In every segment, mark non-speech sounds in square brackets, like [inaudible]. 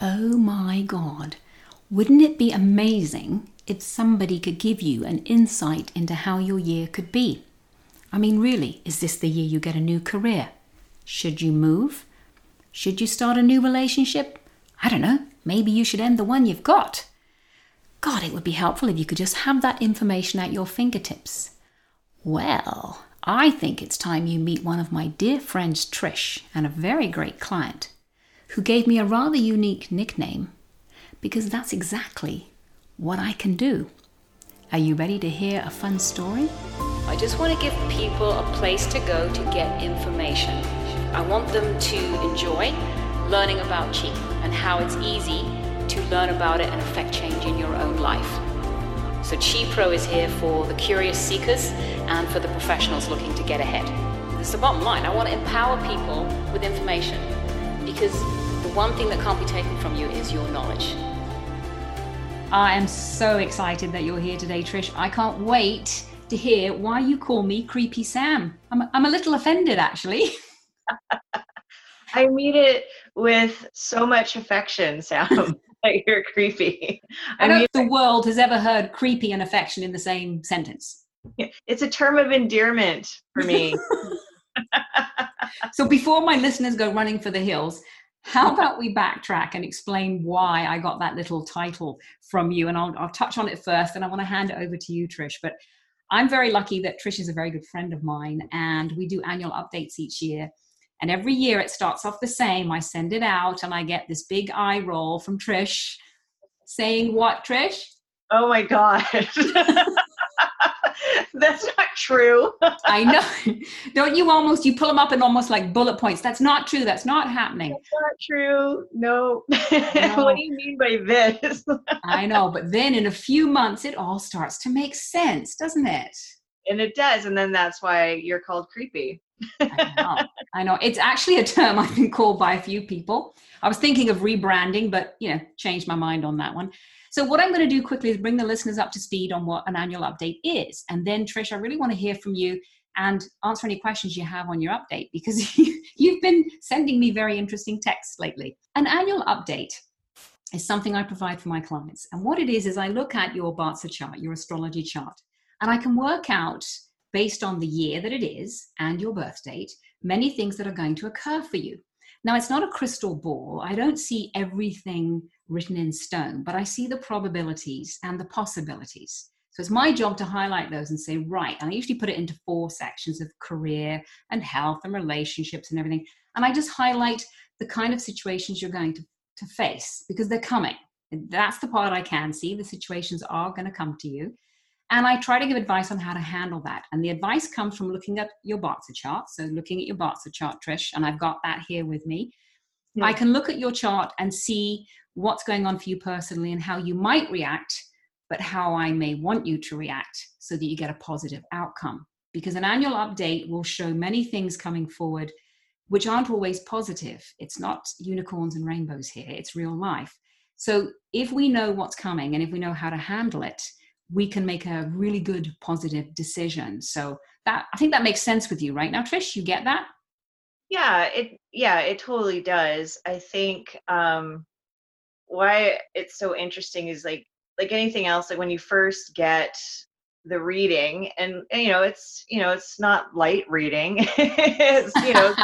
Oh my God. Wouldn't it be amazing if somebody could give you an insight into how your year could be? I mean, really, is this the year you get a new career? Should you move? Should you start a new relationship? I don't know. Maybe you should end the one you've got. God, it would be helpful if you could just have that information at your fingertips. Well, I think it's time you meet one of my dear friends, Trish, and a very great client, who gave me a rather unique nickname because that's exactly what I can do. Are you ready to hear a fun story? I just want to give people a place to go to get information. I want them to enjoy learning about Qi and how it's easy to learn about it and affect change in your own life. So Qi Pro is here for the curious seekers and for the professionals looking to get ahead. It's the bottom line. I want to empower people with information because one thing that can't be taken from you is your knowledge. I am so excited that you're here today, Trish. I can't wait to hear why you call me Creepy Sam. I'm, I'm a little offended, actually. [laughs] I mean it with so much affection, Sam. [laughs] you're creepy. I, I don't know if the world has ever heard creepy and affection in the same sentence. It's a term of endearment for me. [laughs] so before my listeners go running for the hills, how about we backtrack and explain why I got that little title from you? And I'll, I'll touch on it first, and I want to hand it over to you, Trish. But I'm very lucky that Trish is a very good friend of mine, and we do annual updates each year. And every year it starts off the same. I send it out, and I get this big eye roll from Trish saying, What, Trish? Oh my God. [laughs] [laughs] That's not true. [laughs] I know. Don't you almost you pull them up in almost like bullet points? That's not true. That's not happening. That's not true. No. [laughs] no. what do you mean by this? I know, but then in a few months it all starts to make sense, doesn't it? And it does, and then that's why you're called creepy. I know. I know. It's actually a term I've been called by a few people. I was thinking of rebranding, but you know, changed my mind on that one. So, what I'm going to do quickly is bring the listeners up to speed on what an annual update is. And then, Trish, I really want to hear from you and answer any questions you have on your update because [laughs] you've been sending me very interesting texts lately. An annual update is something I provide for my clients. And what it is, is I look at your Bazi chart, your astrology chart, and I can work out based on the year that it is and your birth date, many things that are going to occur for you. Now, it's not a crystal ball. I don't see everything written in stone, but I see the probabilities and the possibilities. So it's my job to highlight those and say, right, and I usually put it into four sections of career and health and relationships and everything. And I just highlight the kind of situations you're going to, to face because they're coming. That's the part I can see. The situations are going to come to you. And I try to give advice on how to handle that. And the advice comes from looking at your Bazi chart. So looking at your Bazi chart, Trish, and I've got that here with me. Yeah. I can look at your chart and see what's going on for you personally and how you might react, but how I may want you to react so that you get a positive outcome. Because an annual update will show many things coming forward which aren't always positive. It's not unicorns and rainbows here, it's real life. So if we know what's coming and if we know how to handle it, we can make a really good positive decision. So that i think that makes sense with you right now trish? You get that? Yeah it yeah it totally does. I think um why it's so interesting is like like anything else like when you first get the reading and, and, you know it's you know it's not light reading. [laughs] It's you know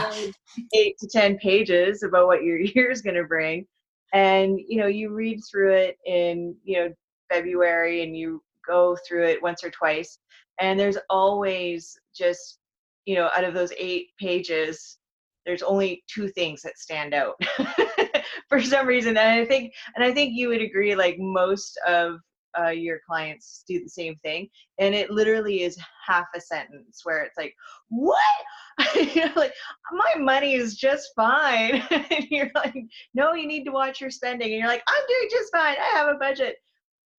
[laughs] eight to ten pages about what your [laughs] year is going to bring. And you know you read through it in you know february and you go through it once or twice and there's always just you know out of those eight pages there's only two things that stand out [laughs] for some reason and i think and i think you would agree like most of uh, your clients do the same thing and it literally is half a sentence where it's like what? [laughs] You're like my money is just fine. [laughs] And you're like no you need to watch your spending and you're like i'm doing just fine i have a budget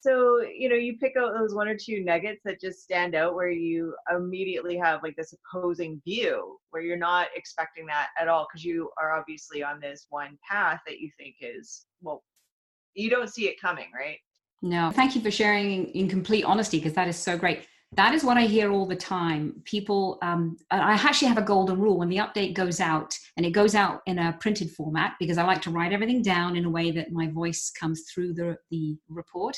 so you know you pick out those one or two nuggets that just stand out where you immediately have like this opposing view where you're not expecting that at all because you are obviously on this one path that you think is well you don't see it coming right no thank you for sharing in complete honesty because that is so great that is what I hear all the time. People, um, I actually have a golden rule when the update goes out, and it goes out in a printed format because I like to write everything down in a way that my voice comes through the, the report.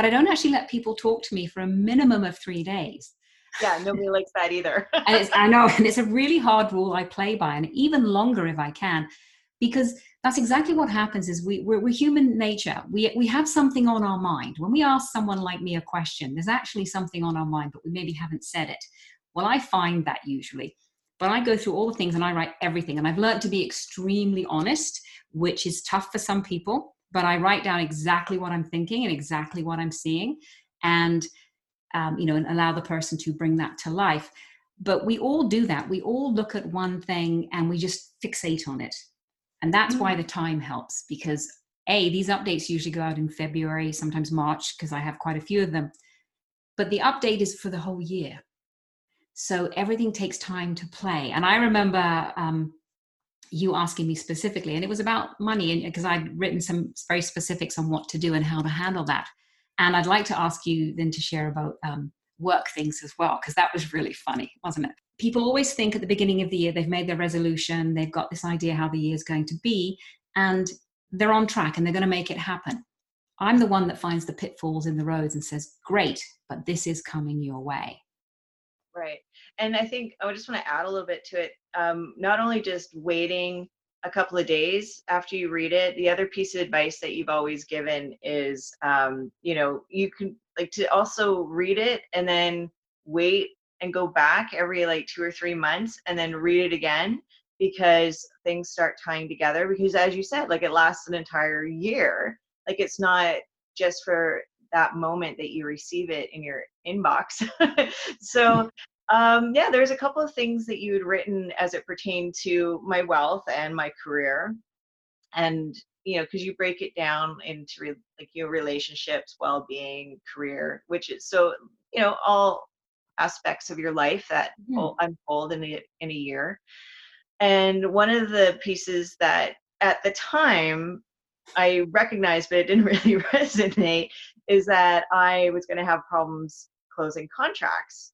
But I don't actually let people talk to me for a minimum of three days. Yeah, nobody likes that either. [laughs] and it's, I know, and it's a really hard rule I play by, and even longer if I can, because that's exactly what happens is we, we're, we're, human nature we, we have something on our mind when we ask someone like me a question there's actually something on our mind but we maybe haven't said it well i find that usually but i go through all the things and i write everything and i've learned to be extremely honest which is tough for some people but i write down exactly what i'm thinking and exactly what i'm seeing and um, you know and allow the person to bring that to life but we all do that we all look at one thing and we just fixate on it and that's mm-hmm. why mm. the time helps because A, these updates usually go out in February, sometimes March, because I have quite a few of them. But the update is for the whole year. So everything takes time to play. And I remember um, you asking me specifically, and it was about money, and because I'd written some very specifics on what to do and how to handle that. And I'd like to ask you then to share about um, work things as well, because that was really funny, wasn't it? people always think at the beginning of the year they've made their resolution, they've got this idea how the year is going to be, and they're on track and they're going to make it happen. I'm the one that finds the pitfalls in the roads and says, Great, but this is coming your way. Right. And I think I just want to add a little bit to it. Um, not only just waiting a couple of days after you read it, the other piece of advice that you've always given is, um, you know, you can like to also read it and then wait and go back every like two or three months and then read it again because things start tying together because as you said like it lasts an entire year like it's not just for that moment that you receive it in your inbox [laughs] so um, yeah there's a couple of things that you had written as it pertained to my wealth and my career and you know because you break it down into re- like your relationships well-being career which is so you know all aspects of your life that mm. unfold in a, in a year. And one of the pieces that at the time I recognized, but it didn't [laughs] really [laughs] resonate, is that I was going to have problems closing contracts.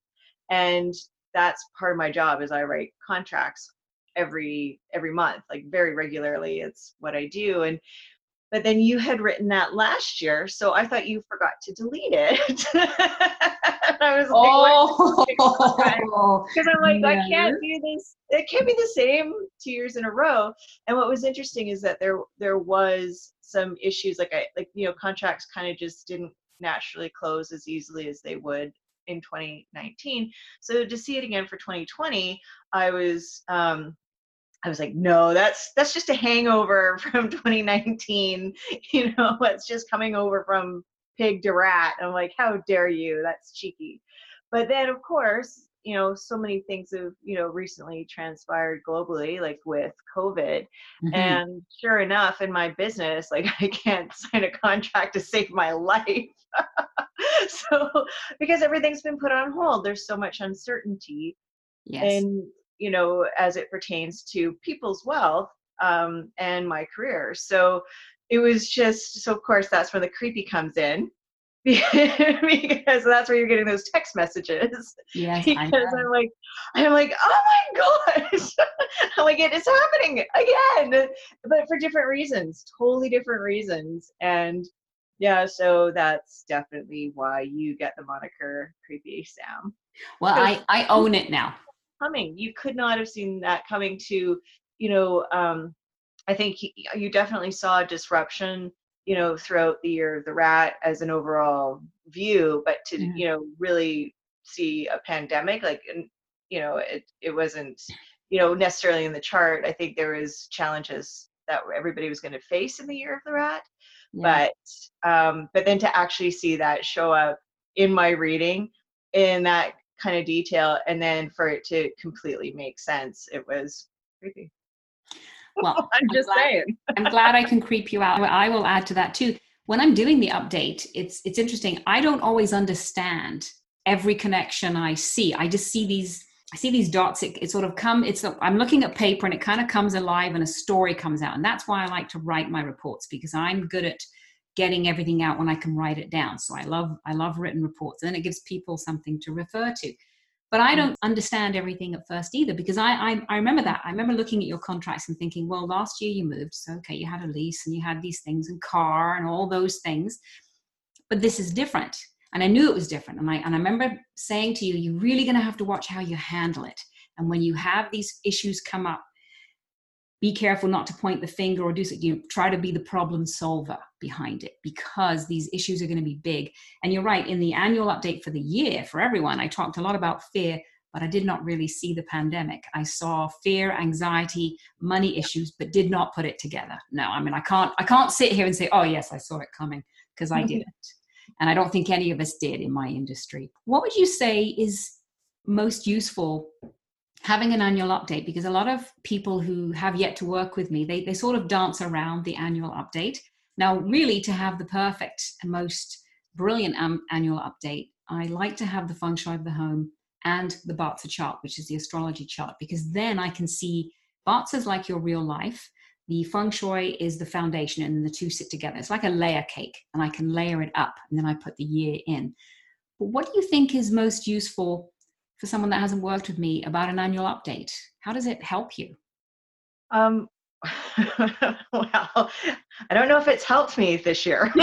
And that's part of my job is I write contracts every every month like very regularly it's what i do and but then you had written that last year so i thought you forgot to delete it [laughs] I was like, oh, [laughs] because I'm like, I can't do this. It can't be the same two years in a row. And what was interesting is that there there was some issues, like I like you know contracts kind of just didn't naturally close as easily as they would in 2019. So to see it again for 2020, I was um, I was like, no, that's that's just a hangover [laughs] from 2019. You know, it's just coming over from pig to rat. I'm like, how dare you? That's cheeky. But then, of course, you know, so many things have, you know, recently transpired globally, like with COVID. Mm-hmm. And sure enough, in my business, like [laughs] I can't sign a contract to save my life. [laughs] so, because everything's been put on hold, there's so much uncertainty. Yes. And, you know, as it pertains to people's wealth um, and my career. So, it was just so of course that's where the creepy comes in [laughs] because that's where you're getting those text messages. Yes, because I'm like, I'm like, oh my gosh, [laughs] I'm like, it is happening again, but for different reasons, totally different reasons, and yeah, so that's definitely why you get the moniker Creepy Sam. Well, I I own it now. Coming, you could not have seen that coming to, you know, um, I think you definitely saw a disruption, you know, throughout the year of the rat as an overall view, but to mm-hmm. you know really see a pandemic like, you know, it it wasn't, you know, necessarily in the chart. I think there was challenges that everybody was going to face in the year of the rat, yeah. but um, but then to actually see that show up in my reading in that kind of detail, and then for it to completely make sense, it was creepy. Well, [laughs] I'm just I'm glad, saying. [laughs] I'm glad I can creep you out. I will add to that too. When I'm doing the update, it's it's interesting. I don't always understand every connection I see. I just see these I see these dots. It, it sort of come. It's I'm looking at paper and it kind of comes alive and a story comes out. And that's why I like to write my reports because I'm good at getting everything out when I can write it down. So I love I love written reports. And then it gives people something to refer to. But I mm. don't understand everything at first either because I, I, I remember that. I remember looking at your contracts and thinking, well, last year you moved, so okay, you had a lease and you had these things and car and all those things. But this is different. And I knew it was different. And I and I remember saying to you, you're really gonna have to watch how you handle it. And when you have these issues come up, be careful not to point the finger or do so you know, try to be the problem solver behind it because these issues are going to be big. And you're right in the annual update for the year for everyone i talked a lot about fear but i did not really see the pandemic. I saw fear anxiety money issues but did not put it together. No i mean i can't i can't sit here and say oh yes i saw it coming because i mm-hmm. didn't. And i don't think any of us did in my industry. What would you say is most useful having an annual update because a lot of people who have yet to work with me they, they sort of dance around the annual update. Now really to have the perfect and most brilliant annual update i like to have the feng shui of the home and the Bazi chart which is the astrology chart because then i can see Bazi is like your real life the feng shui is the foundation and the two sit together. It's like a layer cake and i can layer it up and then i put the year in. But what do you think is most useful for someone that hasn't worked with me about an annual update? How does it help you? Um, [laughs] well, I don't know if it's helped me this year. [laughs]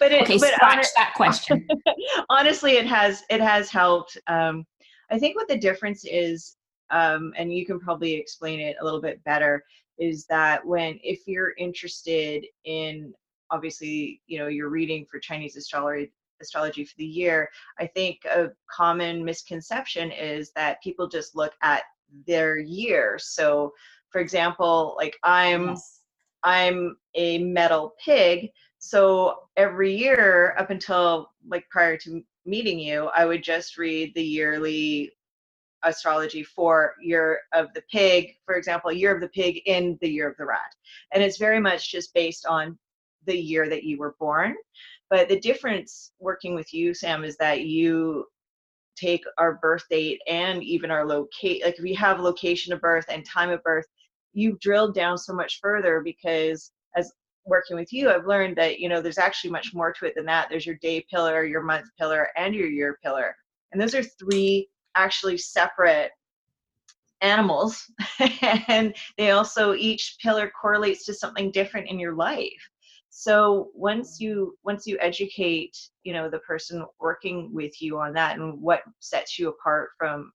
but it, okay, but scratch that question. [laughs] honestly, it has it has helped. Um, I think what the difference is, um, and you can probably explain it a little bit better, is that when if you're interested in obviously you know you're reading for Chinese astrology astrology for the year, I think a common misconception is that people just look at their year. So, for example, like I'm yes. I'm a metal pig, so every year up until like prior to meeting you, I would just read the yearly astrology for year of the pig, for example, year of the pig in the year of the rat. And it's very much just based on the year that you were born. But the difference working with you, Sam, is that you take our birth date and even our locate like if we have location of birth and time of birth. You've drilled down so much further because as working with you i've learned that you know there's actually much more to it than that. There's your day pillar your month pillar and your year pillar. And those are three actually separate animals [laughs] and they also each pillar correlates to something different in your life so once you once you educate you know the person working with you on that and what sets you apart from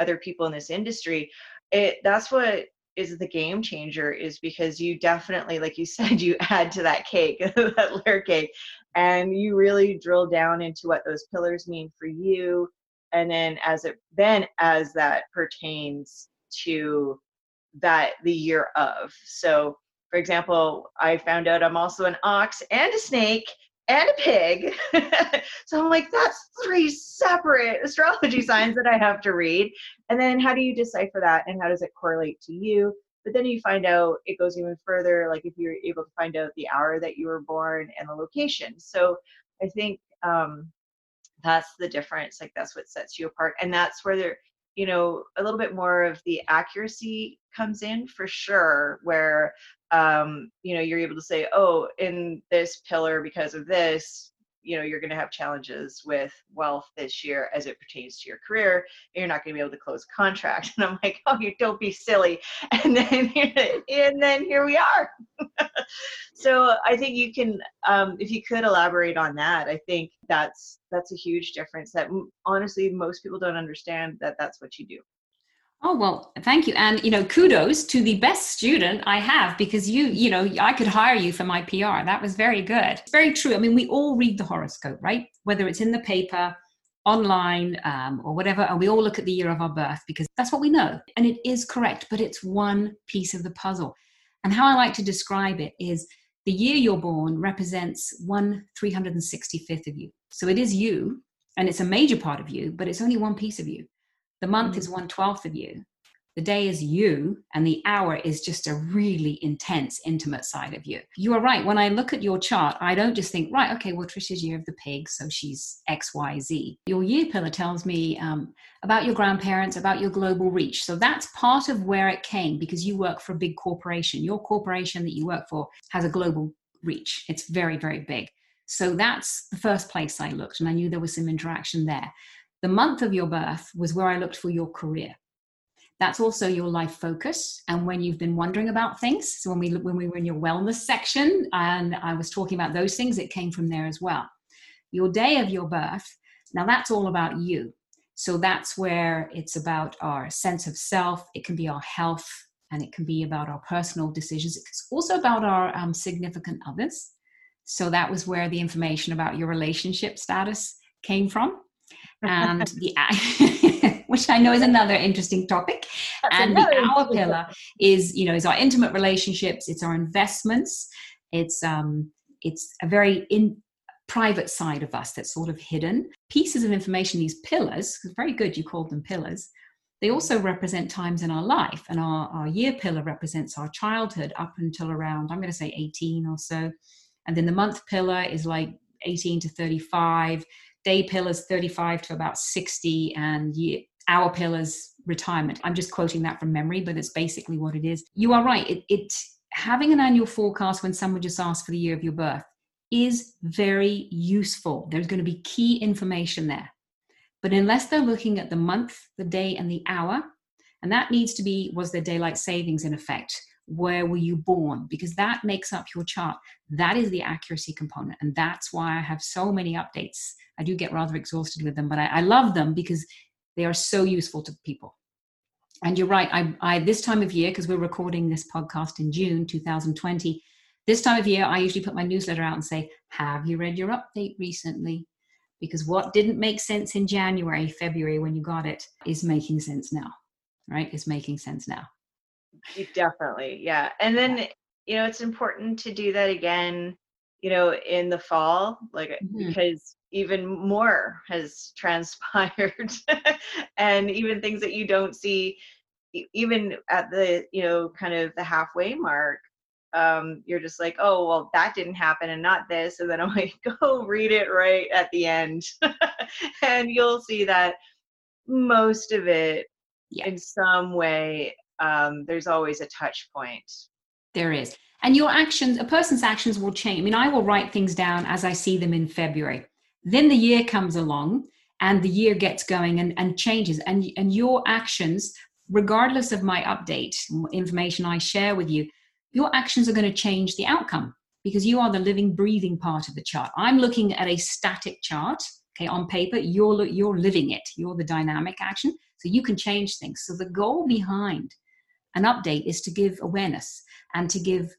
other people in this industry it that's what is the game changer is because you definitely like you [laughs] said you add to that cake [laughs] that layer cake and you really drill down into what those pillars mean for you. And then as it then as that pertains to that the year of. So for example, I found out I'm also an ox and a snake and a pig. [laughs] so I'm like, that's three separate astrology signs that I have to read. And then how do you decipher that and how does it correlate to you? But then you find out it goes even further, like if you're able to find out the hour that you were born and the location. So I think um, that's the difference. Like that's what sets you apart. And that's where there, you know, a little bit more of the accuracy comes in for sure, where um, you know, you're able to say, oh, in this pillar, because of this, you know, you're going to have challenges with wealth this year as it pertains to your career, and you're not going to be able to close a contract. [laughs] And I'm like, oh, you don't be silly. [laughs] And then, and then here we are. [laughs] so I think you can, um, if you could elaborate on that, I think that's that's a huge difference. That honestly, most people don't understand that that's what you do. Oh well, thank you, and you know, kudos to the best student I have because you, you know, I could hire you for my PR. That was very good. It's very true. I mean, we all read the horoscope, right? Whether it's in the paper, online, um, or whatever, and we all look at the year of our birth because that's what we know, and it is correct. But it's one piece of the puzzle, and how I like to describe it is the year you're born represents one 365th of you. So it is you, and it's a major part of you, but it's only one piece of you. The month mm-hmm. is one twelfth of you. The day is you, and the hour is just a really intense, intimate side of you. You are right. When I look at your chart, I don't just think, right, okay, well, Trisha's year of the pig, so she's X, Y, Z. Your year pillar tells me um, about your grandparents, about your global reach. So that's part of where it came because you work for a big corporation. Your corporation that you work for has a global reach. It's very, very big. So that's the first place I looked, and I knew there was some interaction there. The month of your birth was where I looked for your career. That's also your life focus, and when you've been wondering about things. So when we when we were in your wellness section, and I was talking about those things, it came from there as well. Your day of your birth. Now that's all about you. So that's where it's about our sense of self. It can be our health, and it can be about our personal decisions. It's also about our um, significant others so that was where the information about your relationship status came from. And the [laughs] which I know is another interesting topic. That's and the hour pillar is, you know, is our intimate relationships, it's our investments, it's um it's a very in private side of us that's sort of hidden. Pieces of information, these pillars, very good you called them pillars, they also represent times in our life. And our, our year pillar represents our childhood up until around, I'm going to say 18 or so. And then the month pillar is like 18 to 35, day pillars 35 to about 60, and year, hour pillars retirement. I'm just quoting that from memory, but it's basically what it is. You are right. It, it having an annual forecast when someone just asks for the year of your birth is very useful. There's going to be key information there. But unless they're looking at the month, the day, and the hour, and that needs to be was there daylight savings in effect? Where were you born? Because that makes up your chart. That is the accuracy component and that's why i have so many updates. I do get rather exhausted with them but i, I love them because they are so useful to people. And you're right i, I this time of year because we're recording this podcast in june 2020 this time of year i usually put my newsletter out and say have you read your update recently? Because what didn't make sense in january february when you got it is making sense now right? Is making sense now Definitely, yeah. And then you know it's important to do that again, you know, in the fall, like mm-hmm. because even more has [laughs] transpired, and even things that you don't see, even at the you know kind of the halfway mark, um, you're just like, oh well, that didn't happen, and not this, and then I'm like, [laughs] go read it right at the end, [laughs] and you'll see that most of it yeah. in some way um, there's always a touch point. There is. And your actions, a person's actions will change. I mean, I will write things down as I see them in February. Then the year comes along and the year gets going and, and changes. And, and your actions, regardless of my update, information I share with you, your actions are going to change the outcome because you are the living, breathing part of the chart. I'm looking at a static chart, okay, on paper. You're, you're living it. You're the dynamic action. So you can change things. So the goal behind an update is to give awareness and to give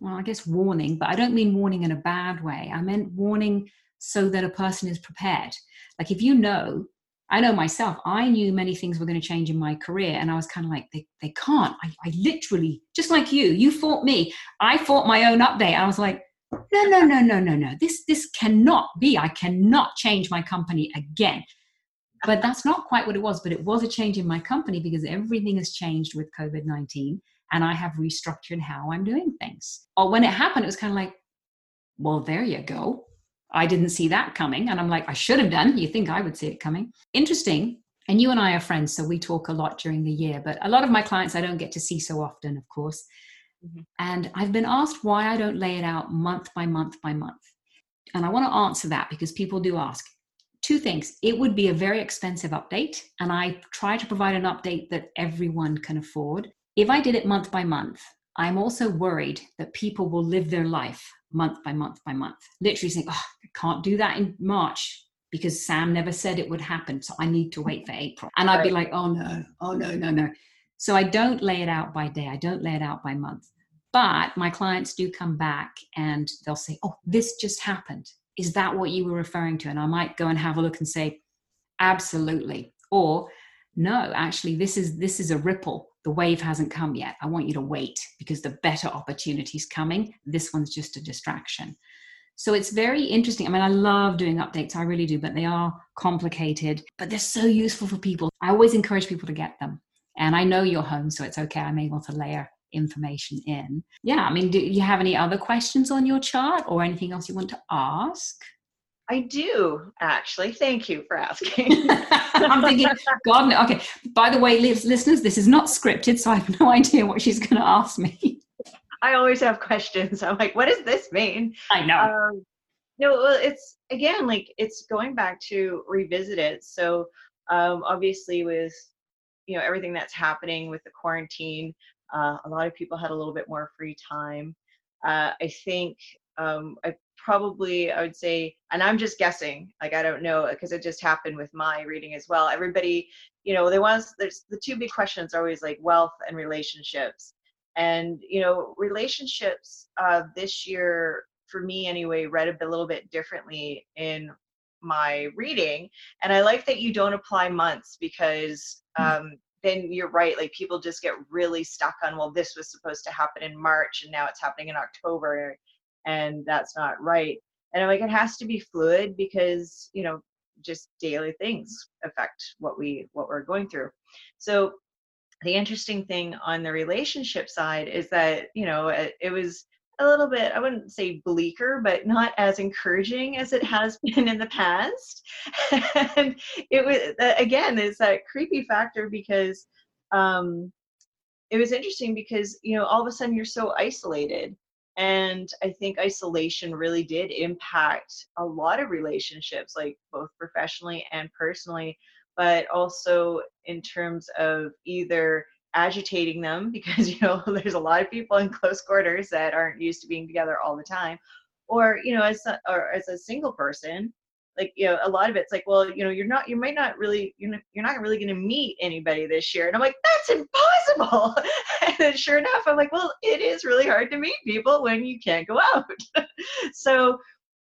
well i guess warning but i don't mean warning in a bad way. I meant warning so that a person is prepared. Like if you know i know myself i knew many things were going to change in my career and i was kind of like they, they can't. I, I literally just like you you fought me. I fought my own update. I was like no no no no no no. This this cannot be. I cannot change my company again but that's not quite what it was. But it was a change in my company because everything has changed with COVID 19 and I have restructured how I'm doing things. Or when it happened, it was kind of like, well, there you go. I didn't see that coming. And I'm like, I should have done. You think I would see it coming? Interesting. And you and I are friends, so we talk a lot during the year. But a lot of my clients I don't get to see so often, of course. Mm-hmm. And I've been asked why I don't lay it out month by month by month. And I want to answer that because people do ask two things. It would be a very expensive update, and I try to provide an update that everyone can afford. If I did it month by month, I'm also worried that people will live their life month by month by month, literally saying, Oh, I can't do that in March because Sam never said it would happen. So I need to wait for April. And I'd be like, Oh no, oh no, no, no. So I don't lay it out by day, I don't lay it out by month. But my clients do come back and they'll say, Oh, this just happened is that what you were referring to? And I might go and have a look and say, absolutely. Or no, actually, this is this is a ripple. The wave hasn't come yet. I want you to wait because the better opportunity is coming. This one's just a distraction. So it's very interesting. I mean, I love doing updates, I really do, but they are complicated, but they're so useful for people. I always encourage people to get them. And I know you're home, so it's okay. I'm able to layer information in. Yeah, I mean, do you have any other questions on your chart or anything else you want to ask? I do actually. Thank you for asking. [laughs] I'm thinking, God, no. okay. By the way, listeners, this is not scripted, so I have no [laughs] idea what she's going to ask me. I always have questions. I'm like, what does this mean? I know. Um, no, it's again like it's going back to revisit it. So um, obviously, with you know everything that's happening with the quarantine, uh, a lot of people had a little bit more free time. Uh, I think um, I probably I would say, and I'm just guessing, like I don't know because it just happened with my reading as well. Everybody, you know, there was there's the two big questions are always like wealth and relationships, and you know, relationships uh, this year for me anyway read a little bit differently in my reading, and I like that you don't apply months because. Hmm. Um, then you're right like people just get really stuck on well this was supposed to happen in march and now it's happening in october and that's not right. And i'm like it has to be fluid because you know just daily things affect what we what we're going through. So the interesting thing on the relationship side is that you know it, it was a little bit i wouldn't say bleaker but not as encouraging as it has [laughs] been in the past. [laughs] And it was again it's that creepy factor because um it was interesting because you know all of a sudden you're so isolated. And i think isolation really did impact a lot of relationships like both professionally and personally but also in terms of either agitating them [laughs] because you know there's a lot of people in close quarters that aren't used to being together all the time. Or you know as a, or as a single person like you know a lot of it's like well you know you're not you might not really you're not, you're not really going to meet anybody this year. And i'm like that's impossible! [laughs] And sure enough i'm like well it is really hard to meet people when you can't go out. [laughs] So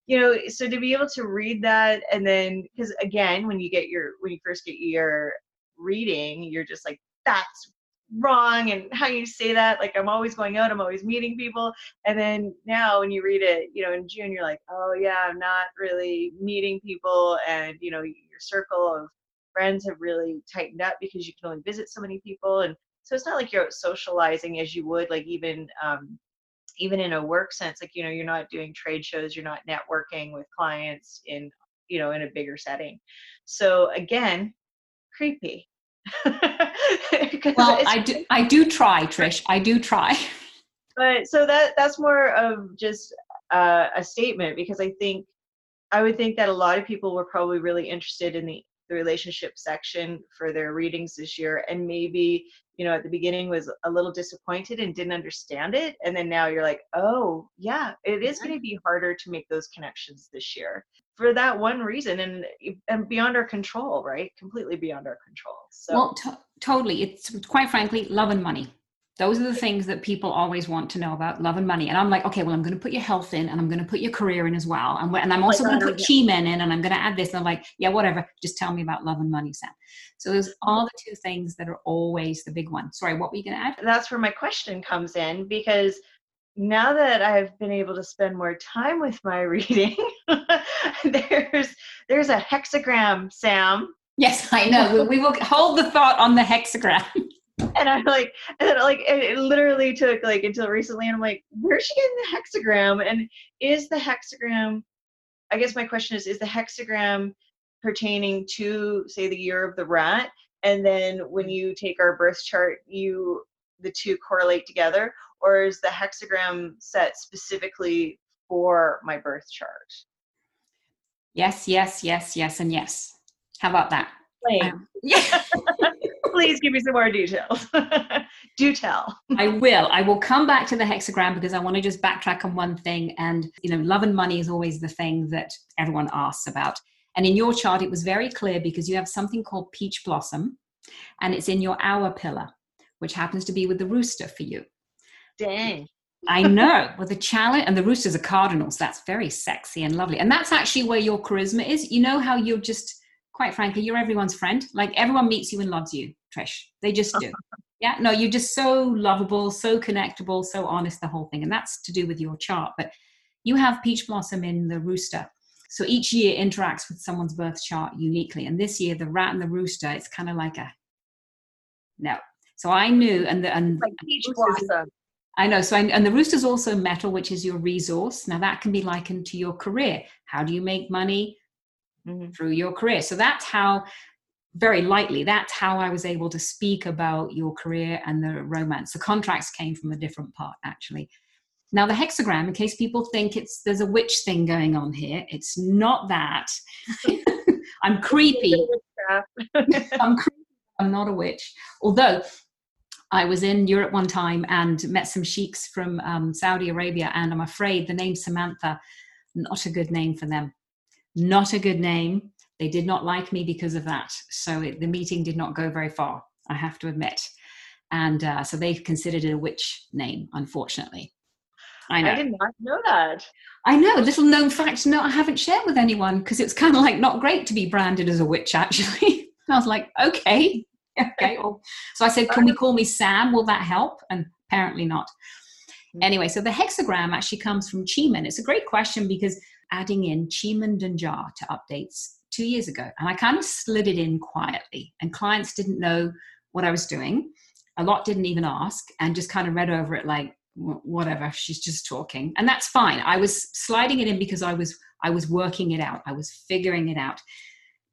you know so to be able to read that and then because again when you get your when you first get your reading you're just like that's wrong and how you say that like i'm always going out i'm always meeting people. And then now when you read it you know in june you're like oh yeah i'm not really meeting people. And you know your circle of friends have really tightened up because you can only visit so many people. And so it's not like you're socializing as you would like even um, even in a work sense like you know you're not doing trade shows you're not networking with clients in you know in a bigger setting. So again creepy [laughs] well, I do, I do try, Trish. I do try. But so that that's more of just uh, a statement because I think I would think that a lot of people were probably really interested in the, the relationship section for their readings this year, and maybe you know at the beginning was a little disappointed and didn't understand it, and then now you're like, oh yeah, it is going to be harder to make those connections this year for that one reason and and beyond our control right? Completely beyond our control. So well t- totally it's quite frankly love and money those are the things that people always want to know about love and money. And i'm like okay well i'm going to put your health in and i'm going to put your career in as well. And, and i'm also going to put chi men in and i'm going to add this. And i'm like yeah whatever. Just tell me about love and money sam. So there's all the two things that are always the big one. Sorry what were you going to add? That's where my question comes in because now that I've been able to spend more time with my [laughs] reading, there's there's a hexagram, Sam. Yes, I know. we, we will hold the thought on the hexagram. [laughs] [laughs] and I'm like, and like, it literally took like until recently, and I'm like, where's she getting the hexagram? And is the hexagram? I guess my question is, is the hexagram pertaining to say the year of the rat? And then when you take our birth chart, you the two correlate together, or is the hexagram set specifically for my birth chart? Yes, yes, yes, yes, and yes. How about that? Um, [laughs] yeah. Please give me some more details. [laughs] Do tell. I will. I will come back to the hexagram because I want to just backtrack on one thing. And, you know, love and money is always the thing that everyone asks about. And in your chart, it was very clear because you have something called peach blossom and it's in your hour pillar, which happens to be with the rooster for you. Dang. I know. [laughs] Well, the challenge and the roosters are cardinals. That's very sexy and lovely. And that's actually where your charisma is. You know how you're just, quite frankly, you're everyone's friend. Like everyone meets you and loves you, Trish. They just do. [laughs] yeah. No, you're just so lovable, so connectable, so honest, the whole thing. And that's to do with your chart. But you have peach blossom in the rooster. So each year interacts with someone's birth chart uniquely. And this year, the rat and the rooster, it's kind of like a no. So I knew, and the and like peach blossom I know. So, I, and the rooster is also metal, which is your resource. Now, that can be likened to your career. How do you make money mm-hmm. through your career? So, that's how, very lightly, that's how I was able to speak about your career and the romance. The contracts came from a different part, actually. Now, the hexagram, in case people think it's there's a witch thing going on here, it's not that. [laughs] [laughs] I'm creepy. [laughs] I'm creepy. I'm not a witch. Although I was in Europe one time and met some sheiks from um, Saudi Arabia, and I'm afraid the name Samantha, not a good name for them. Not a good name. They did not like me because of that. So it, the meeting did not go very far, I have to admit. And uh, so they considered it a witch name, unfortunately. I know. I did not know that. I know. A little known fact. No, I haven't shared with anyone because it's kind of like not great to be branded as a witch, actually. [laughs] I was like, okay, okay. Well, so I said, can we call me Sam? Will that help? And apparently not. Hmm. Anyway, so the hexagram actually comes from Qi Men. It's a great question because adding in Qi Men Jar to updates two years ago, and I kind of slid it in quietly, and clients didn't know what I was doing. A lot didn't even ask, and just kind of read over it like, whatever she's just talking and that's fine i was sliding it in because i was i was working it out i was figuring it out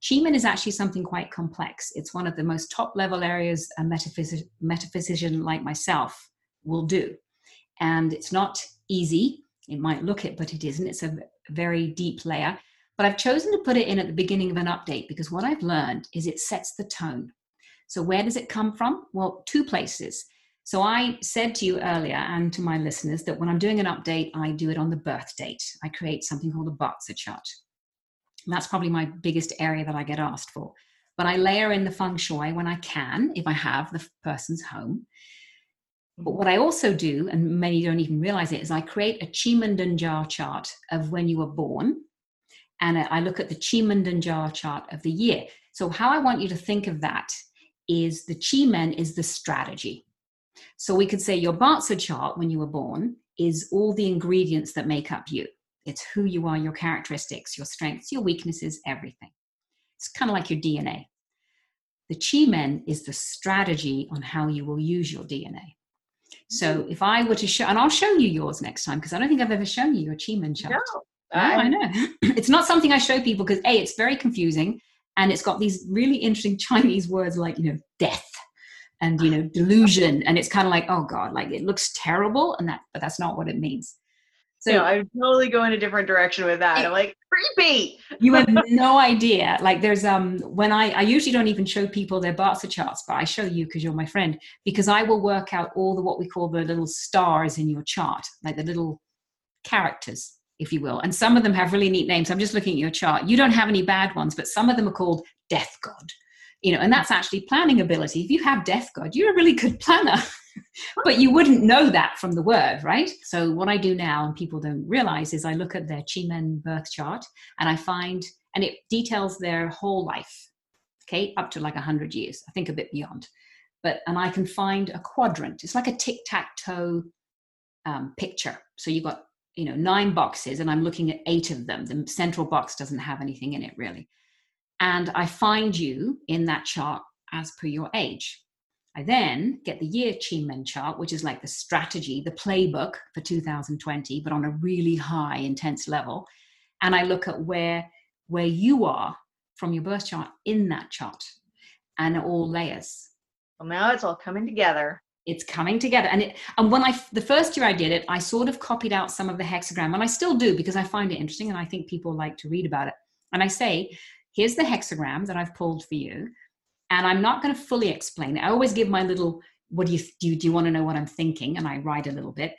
Qi Men is actually something quite complex. It's one of the most top level areas a metaphysic, metaphysician like myself will do. And it's not easy. It might look it, but it isn't. It's a very deep layer. But I've chosen to put it in at the beginning of an update because what I've learned is it sets the tone. So, where does it come from? Well, two places. So, I said to you earlier and to my listeners that when I'm doing an update, I do it on the birth date. I create something called a Bazi chart. That's probably my biggest area that I get asked for. But I layer in the feng shui when I can, if I have the person's home. But what I also do, and many don't even realize it, is I create a Qi Men jar chart of when you were born. And I look at the Qi Men jar chart of the year. So, how I want you to think of that is the Qi Men is the strategy. So, we could say your Bazi chart when you were born is all the ingredients that make up you. It's who you are, your characteristics, your strengths, your weaknesses, everything. It's kind of like your DNA. The chi men is the strategy on how you will use your DNA. So if I were to show, and I'll show you yours next time because I don't think I've ever shown you your chi men chart. No, I, I know. [laughs] it's not something I show people because a, it's very confusing, and it's got these really interesting [laughs] Chinese words like you know death and you know delusion, and it's kind of like oh god, like it looks terrible, and that, but that's not what it means. So no, I totally go in a different direction with that. It, I'm like, creepy. you have [laughs] no idea. Like there's um when I I usually don't even show people their Bazi charts, but I show you because you're my friend, because I will work out all the what we call the little stars in your chart, like the little characters, if you will. And some of them have really neat names. I'm just looking at your chart. You don't have any bad ones, but some of them are called Death God. You know, and that's actually planning ability. If you have Death God, you're a really good planner. [laughs] but you wouldn't know that from the word, right? So what I do now, and people don't realize, is I look at their Qi Men birth chart and I find, and it details their whole life, okay, up to like 100 years, I think a bit beyond. But, and I can find a quadrant. It's like a tic-tac-toe um, picture. So you've got, you know, nine boxes and I'm looking at eight of them. The central box doesn't have anything in it really. And I find you in that chart as per your age. I then get the year Qi Men chart, which is like the strategy, the playbook for 2020, but on a really high, intense level. And I look at where where you are from your birth chart in that chart and all layers. Well, now it's all coming together. It's coming together. And it, and when I the first year I did it, I sort of copied out some of the hexagram, and I still do because I find it interesting and I think people like to read about it. And I say, here's the hexagram that I've pulled for you and i'm not going to fully explain it. I always give my little what do you do, do you want to know what i'm thinking? And i write a little bit.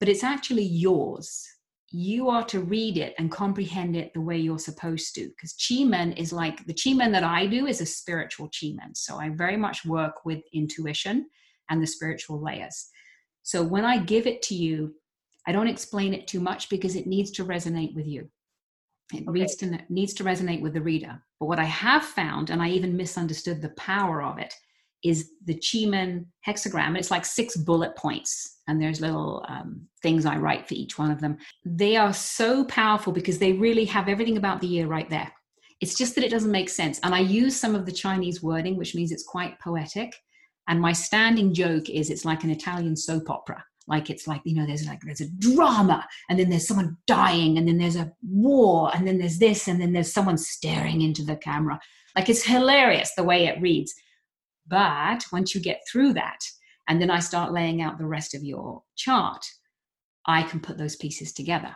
But it's actually yours. You are to read it and comprehend it the way you're supposed to. Because chi men is like the chi men that i do is a spiritual chi men so i very much work with intuition and the spiritual layers. So when i give it to you i don't explain it too much because it needs to resonate with you it okay. needs to needs to resonate with the reader. But what I have found, and I even misunderstood the power of it, is the Qi Men hexagram. It's like six bullet points, and there's little um, things I write for each one of them. They are so powerful because they really have everything about the year right there. It's just that it doesn't make sense. And I use some of the Chinese wording, which means it's quite poetic. And my standing joke is it's like an Italian soap opera like it's like you know there's like there's a drama and then there's someone dying and then there's a war and then there's this and then there's someone staring into the camera like it's hilarious the way it reads but once you get through that and then i start laying out the rest of your chart I can put those pieces together.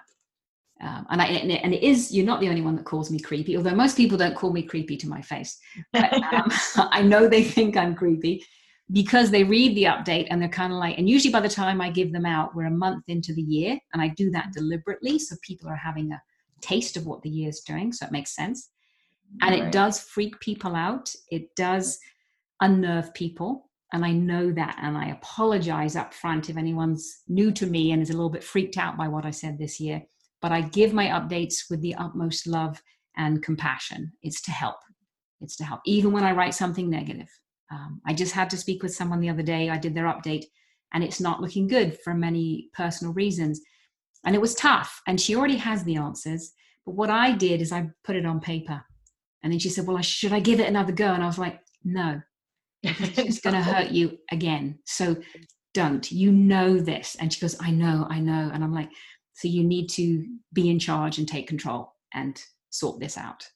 Um, and, I, and it is, you're not the only one that calls me creepy, although most people don't call me creepy to my face. But, [laughs] um, [laughs] I know they think I'm creepy because they read the update and they're kind of like, and usually by the time I give them out, we're a month into the year. And I do that deliberately. So people are having a taste of what the year's doing. So it makes sense. And right. it does freak people out. It does unnerve people. And I know that. And I apologize up front if anyone's new to me and is a little bit freaked out by what I said this year but I give my updates with the utmost love and compassion. It's to help. It's to help, even when I write something negative. Um, I just had to speak with someone the other day. I did their update, and it's not looking good for many personal reasons. And it was tough, and she already has the answers. But what I did is I put it on paper. And then she said, Well, should I give it another go? And I was like, No, it's going to hurt you again. So don't. You know this. And she goes, I know, I know. And I'm like, so you need to be in charge and take control and sort this out.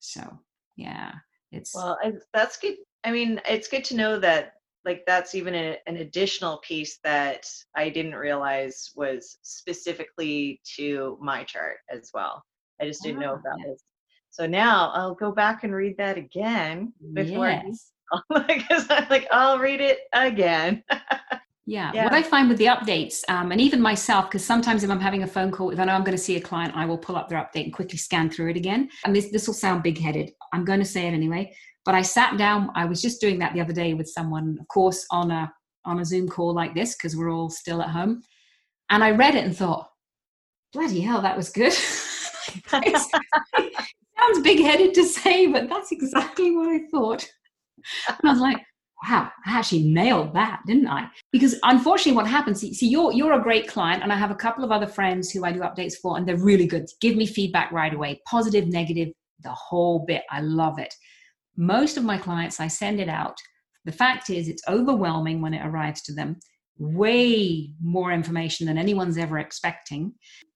So yeah, it's well, that's good. I mean, it's good to know that like that's even a, an additional piece that I didn't realize was specifically to my chart as well. I just didn't know ah, about this. So now I'll go back and read that again before yes. [laughs] because I'm like I'll read it again. Yeah. [laughs] yeah. What I find with the updates, um, and even myself, because sometimes if I'm having a phone call, if I know I'm going to see a client, I will pull up their update and quickly scan through it again. And this this will sound big headed. I'm going to say it anyway. But I sat down. I was just doing that the other day with someone, of course, on a on a Zoom call like this because we're all still at home. And I read it and thought, bloody hell, that was good. [laughs] sounds big headed to say, but that's exactly what I thought. And I was like, wow, I actually nailed that, didn't I? Because unfortunately, what happens, see, you're you're a great client, and I have a couple of other friends who I do updates for, and they're really good. Give me feedback right away, positive, negative, the whole bit. I love it. Most of my clients, I send it out. The fact is, it's overwhelming when it arrives to them. Way more information than anyone's ever expecting.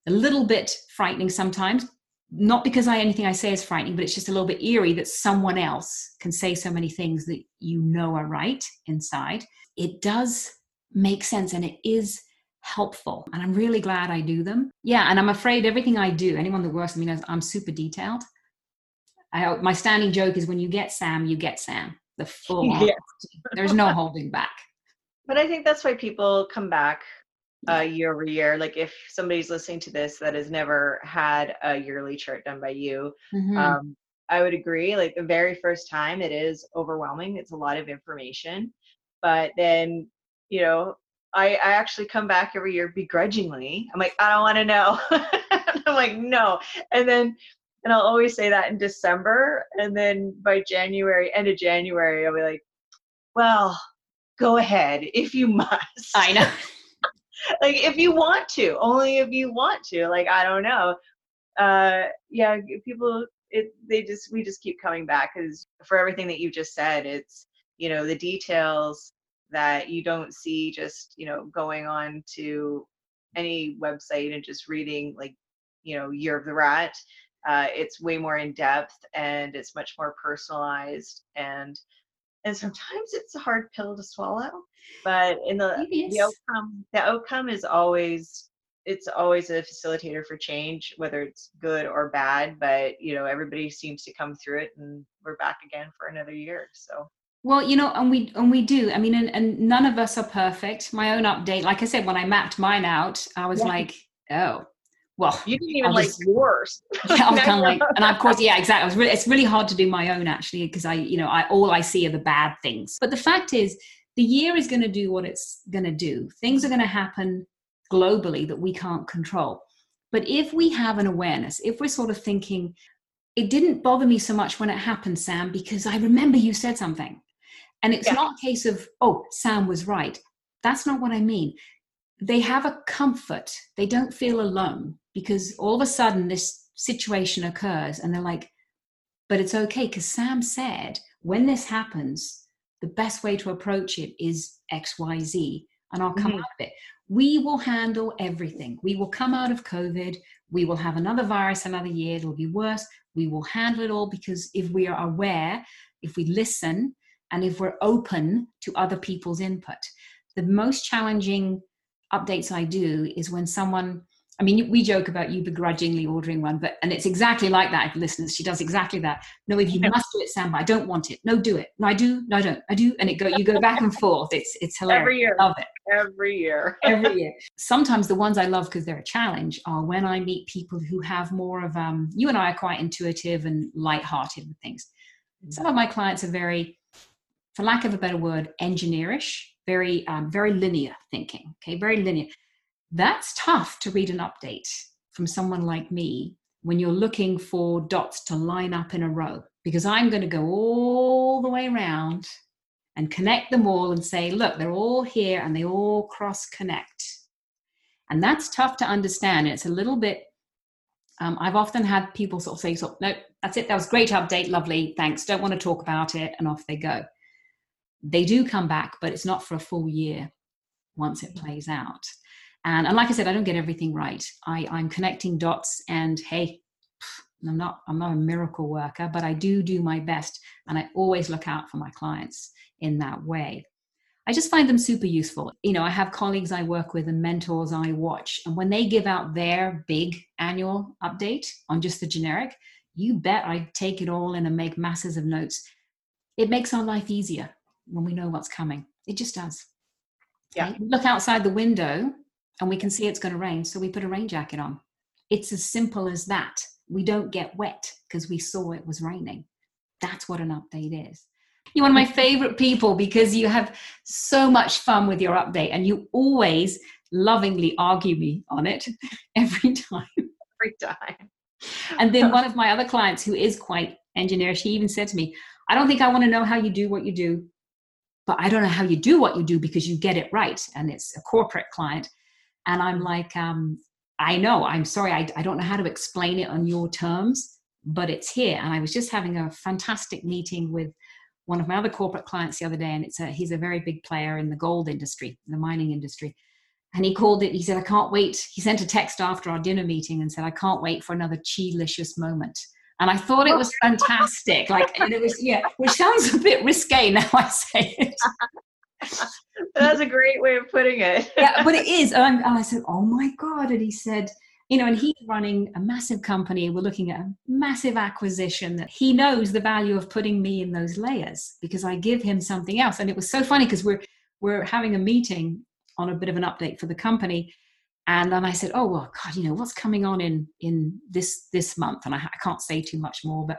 A little bit frightening sometimes, not because I anything I say is frightening, but it's just a little bit eerie that someone else can say so many things that you know are right inside. It does make sense and it is helpful. And I'm really glad I do them. Yeah, and I'm afraid everything I do, anyone that works with me knows I'm super detailed. I, my standing joke is when you get Sam, you get Sam. The full [laughs] yes. There's no holding back. But I think that's why people come back uh, year over year. Like if somebody's listening to this that has never had a yearly chart done by you, mm-hmm. um, I would agree. Like the very first time, it is overwhelming. It's a lot of information, but then you know, I, I actually come back every year begrudgingly. I'm like, I don't want to know. [laughs] I'm like, no, and then. And I'll always say that in December. And then by January, end of January, I'll be like, well, go ahead if you [laughs] must. I know. [laughs] like if you want to only if you want to like i don't know uh yeah people it they just we just keep coming back because for everything that you just said it's you know the details that you don't see just you know going on to any website and just reading like you know year of the rat uh, it's way more in depth and it's much more personalized and and sometimes it's a hard pill to swallow but in the the outcome the outcome is always it's always a facilitator for change whether it's good or bad but you know everybody seems to come through it and we're back again for another year so. Well you know and we and we do i mean and, and none of us are perfect. My own update like i said when i mapped mine out i was yeah. like oh well, you didn't even like yours. [laughs] yeah, I was kind of like, and of course, yeah, exactly. I was really, it's really hard to do my own actually because I, you know, I all I see are the bad things. But the fact is, the year is going to do what it's going to do. Things are going to happen globally that we can't control. But if we have an awareness, if we're sort of thinking, it didn't bother me so much when it happened, Sam, because I remember you said something. And it's yeah. not a case of, oh, Sam was right. That's not what I mean. They have a comfort. They don't feel alone because all of a sudden this situation occurs and they're like, but it's okay because Sam said when this happens, the best way to approach it is XYZ, and I'll come mm-hmm. out of it. We will handle everything. We will come out of COVID. We will have another virus another year. It'll be worse. We will handle it all because if we are aware, if we listen, and if we're open to other people's input, the most challenging updates I do is when someone I mean, we joke about you begrudgingly ordering one, but and it's exactly like that, listeners. She does exactly that. No, if you must do it, Sam, I don't want it. No, do it. No, I do. No, I don't. I do. And it go. You go back and forth. It's it's hilarious. Every year. Love it. Every year. [laughs] Every year. Sometimes the ones I love because they're a challenge are when I meet people who have more of um. You and I are quite intuitive and light-hearted with things. Mm-hmm. Some of my clients are very, for lack of a better word, engineerish. Very um, very linear thinking. Okay, very linear that's tough to read an update from someone like me when you're looking for dots to line up in a row, because I'm going to go all the way around and connect them all and say, look, they're all here and they all cross connect. And that's tough to understand. It's a little bit, um, I've often had people sort of say, so, no, that's it. That was great update. Lovely. Thanks. Don't want to talk about it. And off they go. They do come back, but it's not for a full year once it plays out. And, and like I said, I don't get everything right. I, I'm connecting dots and hey, I'm not I'm not a miracle worker, but I do do my best and I always look out for my clients in that way. I just find them super useful. You know, I have colleagues I work with and mentors I watch, and when they give out their big annual update on just the generic, you bet I take it all in and make masses of notes. It makes our life easier when we know what's coming. It just does. Yeah. Look outside the window and we can see it's going to rain, so we put a rain jacket on. It's as simple as that. We don't get wet because we saw it was raining. That's what an update is. You're one of my favorite people because you have so much fun with your update and you always lovingly argue me on it [laughs] every time. Every time. And then [laughs] one of my other clients who is quite engineer, she even said to me, I don't think I want to know how you do what you do, but I don't know how you do what you do because you get it right. And it's a corporate client. And I'm like, um, I know, I'm sorry, I, I don't know how to explain it on your terms, but it's here. And I was just having a fantastic meeting with one of my other corporate clients the other day, and it's a, he's a very big player in the gold industry, the mining industry. And he called it, he said, I can't wait. He sent a text after our dinner meeting and said, I can't wait for another chi-licious moment. And I thought it was fantastic. Like, and it was, yeah, which sounds a bit risque now I say it. [laughs] [laughs] That's a great way of putting it. yeah, but it is. And I said, "Oh my god!" And he said, "You know," and he's running a massive company. We're looking at a massive acquisition. That he knows the value of putting me in those layers because I give him something else. And it was so funny because we're we're having a meeting on a bit of an update for the company. And then I said, "Oh well, God, you know what's coming on in in this this month?" And I, I can't say too much more, but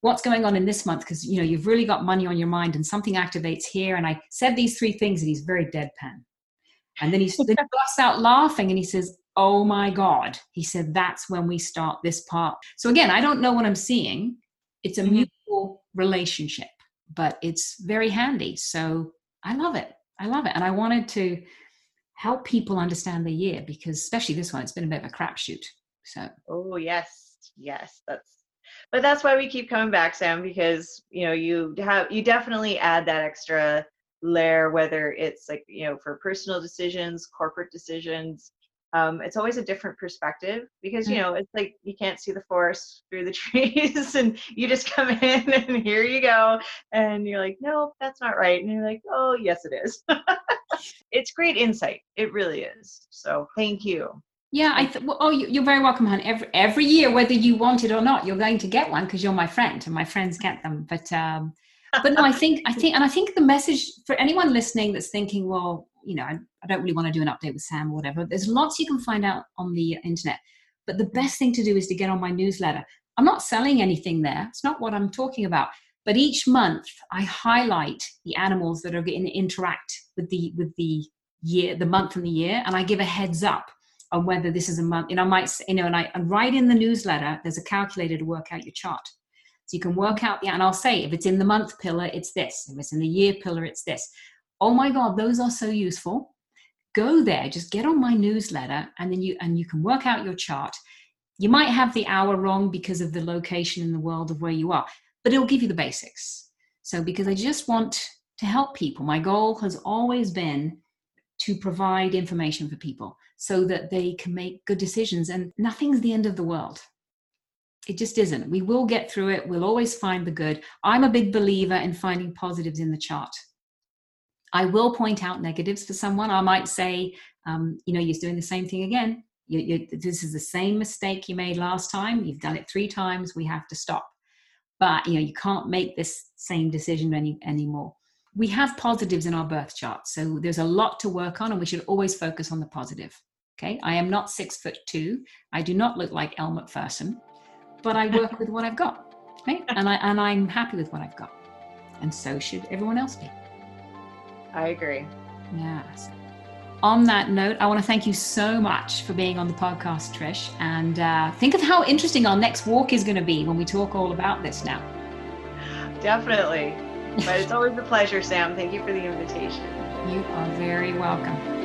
what's going on in this month? Because you know you've really got money on your mind and something activates here and i said these three things and he's very deadpan. And then he, then he busts out laughing and he says oh my god. He said that's when we start this part. So again i don't know what i'm seeing. It's a mm-hmm. mutual relationship but it's very handy. So i love it. I love it. And i wanted to help people understand the year because especially this one it's been a bit of a crapshoot. So oh yes. Yes. That's but that's why we keep coming back sam because you know you have you definitely add that extra layer whether it's like you know for personal decisions corporate decisions um, it's always a different perspective because you mm. know it's like you can't see the forest through the [laughs] trees and you just come [laughs] in and here you go and you're like no that's not right. And you're like oh yes it is. [laughs] It's great insight. It really is. So thank you yeah, I th- well, oh, you're very welcome, hon. Every every year, whether you want it or not, you're going to get one because you're my friend, and my friends get them. But um, but no, I think I think, and I think the message for anyone listening that's thinking, well, you know, I, I don't really want to do an update with Sam or whatever. There's lots you can find out on the internet, but the best thing to do is to get on my newsletter. I'm not selling anything there. It's not what I'm talking about. But each month, I highlight the animals that are going to interact with the with the year, the month, and the year, and I give a heads up on whether this is a month. You know, I might, you know, and I and write in the newsletter, there's a calculator to work out your chart. So you can work out the, and I'll say if it's in the month pillar, it's this. If it's in the year pillar, it's this. Oh my God, those are so useful. Go there, just get on my newsletter, and then you and you can work out your chart. You might have the hour wrong because of the location in the world of where you are, but it'll give you the basics. So because I just want to help people, my goal has always been to provide information for people so that they can make good decisions. And nothing's the end of the world. It just isn't. We will get through it. We'll always find the good. I'm a big believer in finding positives in the chart. I will point out negatives for someone. I might say, um, you know, you're doing the same thing again. You, you, this is the same mistake you made last time. You've done it three times. We have to stop. But you know, you can't make this same decision any anymore. We have positives in our birth chart, so there's a lot to work on, and we should always focus on the positive. Okay, I am not six foot two. I do not look like Elle Macpherson, but I work with what I've got. Okay, [laughs] and I and I'm happy with what I've got, and so should everyone else be. I agree. Yes. On that note, I want to thank you so much for being on the podcast, Trish. And uh, think of how interesting our next walk is going to be when we talk all about this now. Definitely. But it's always a pleasure, Sam. Thank you for the invitation. You are very welcome.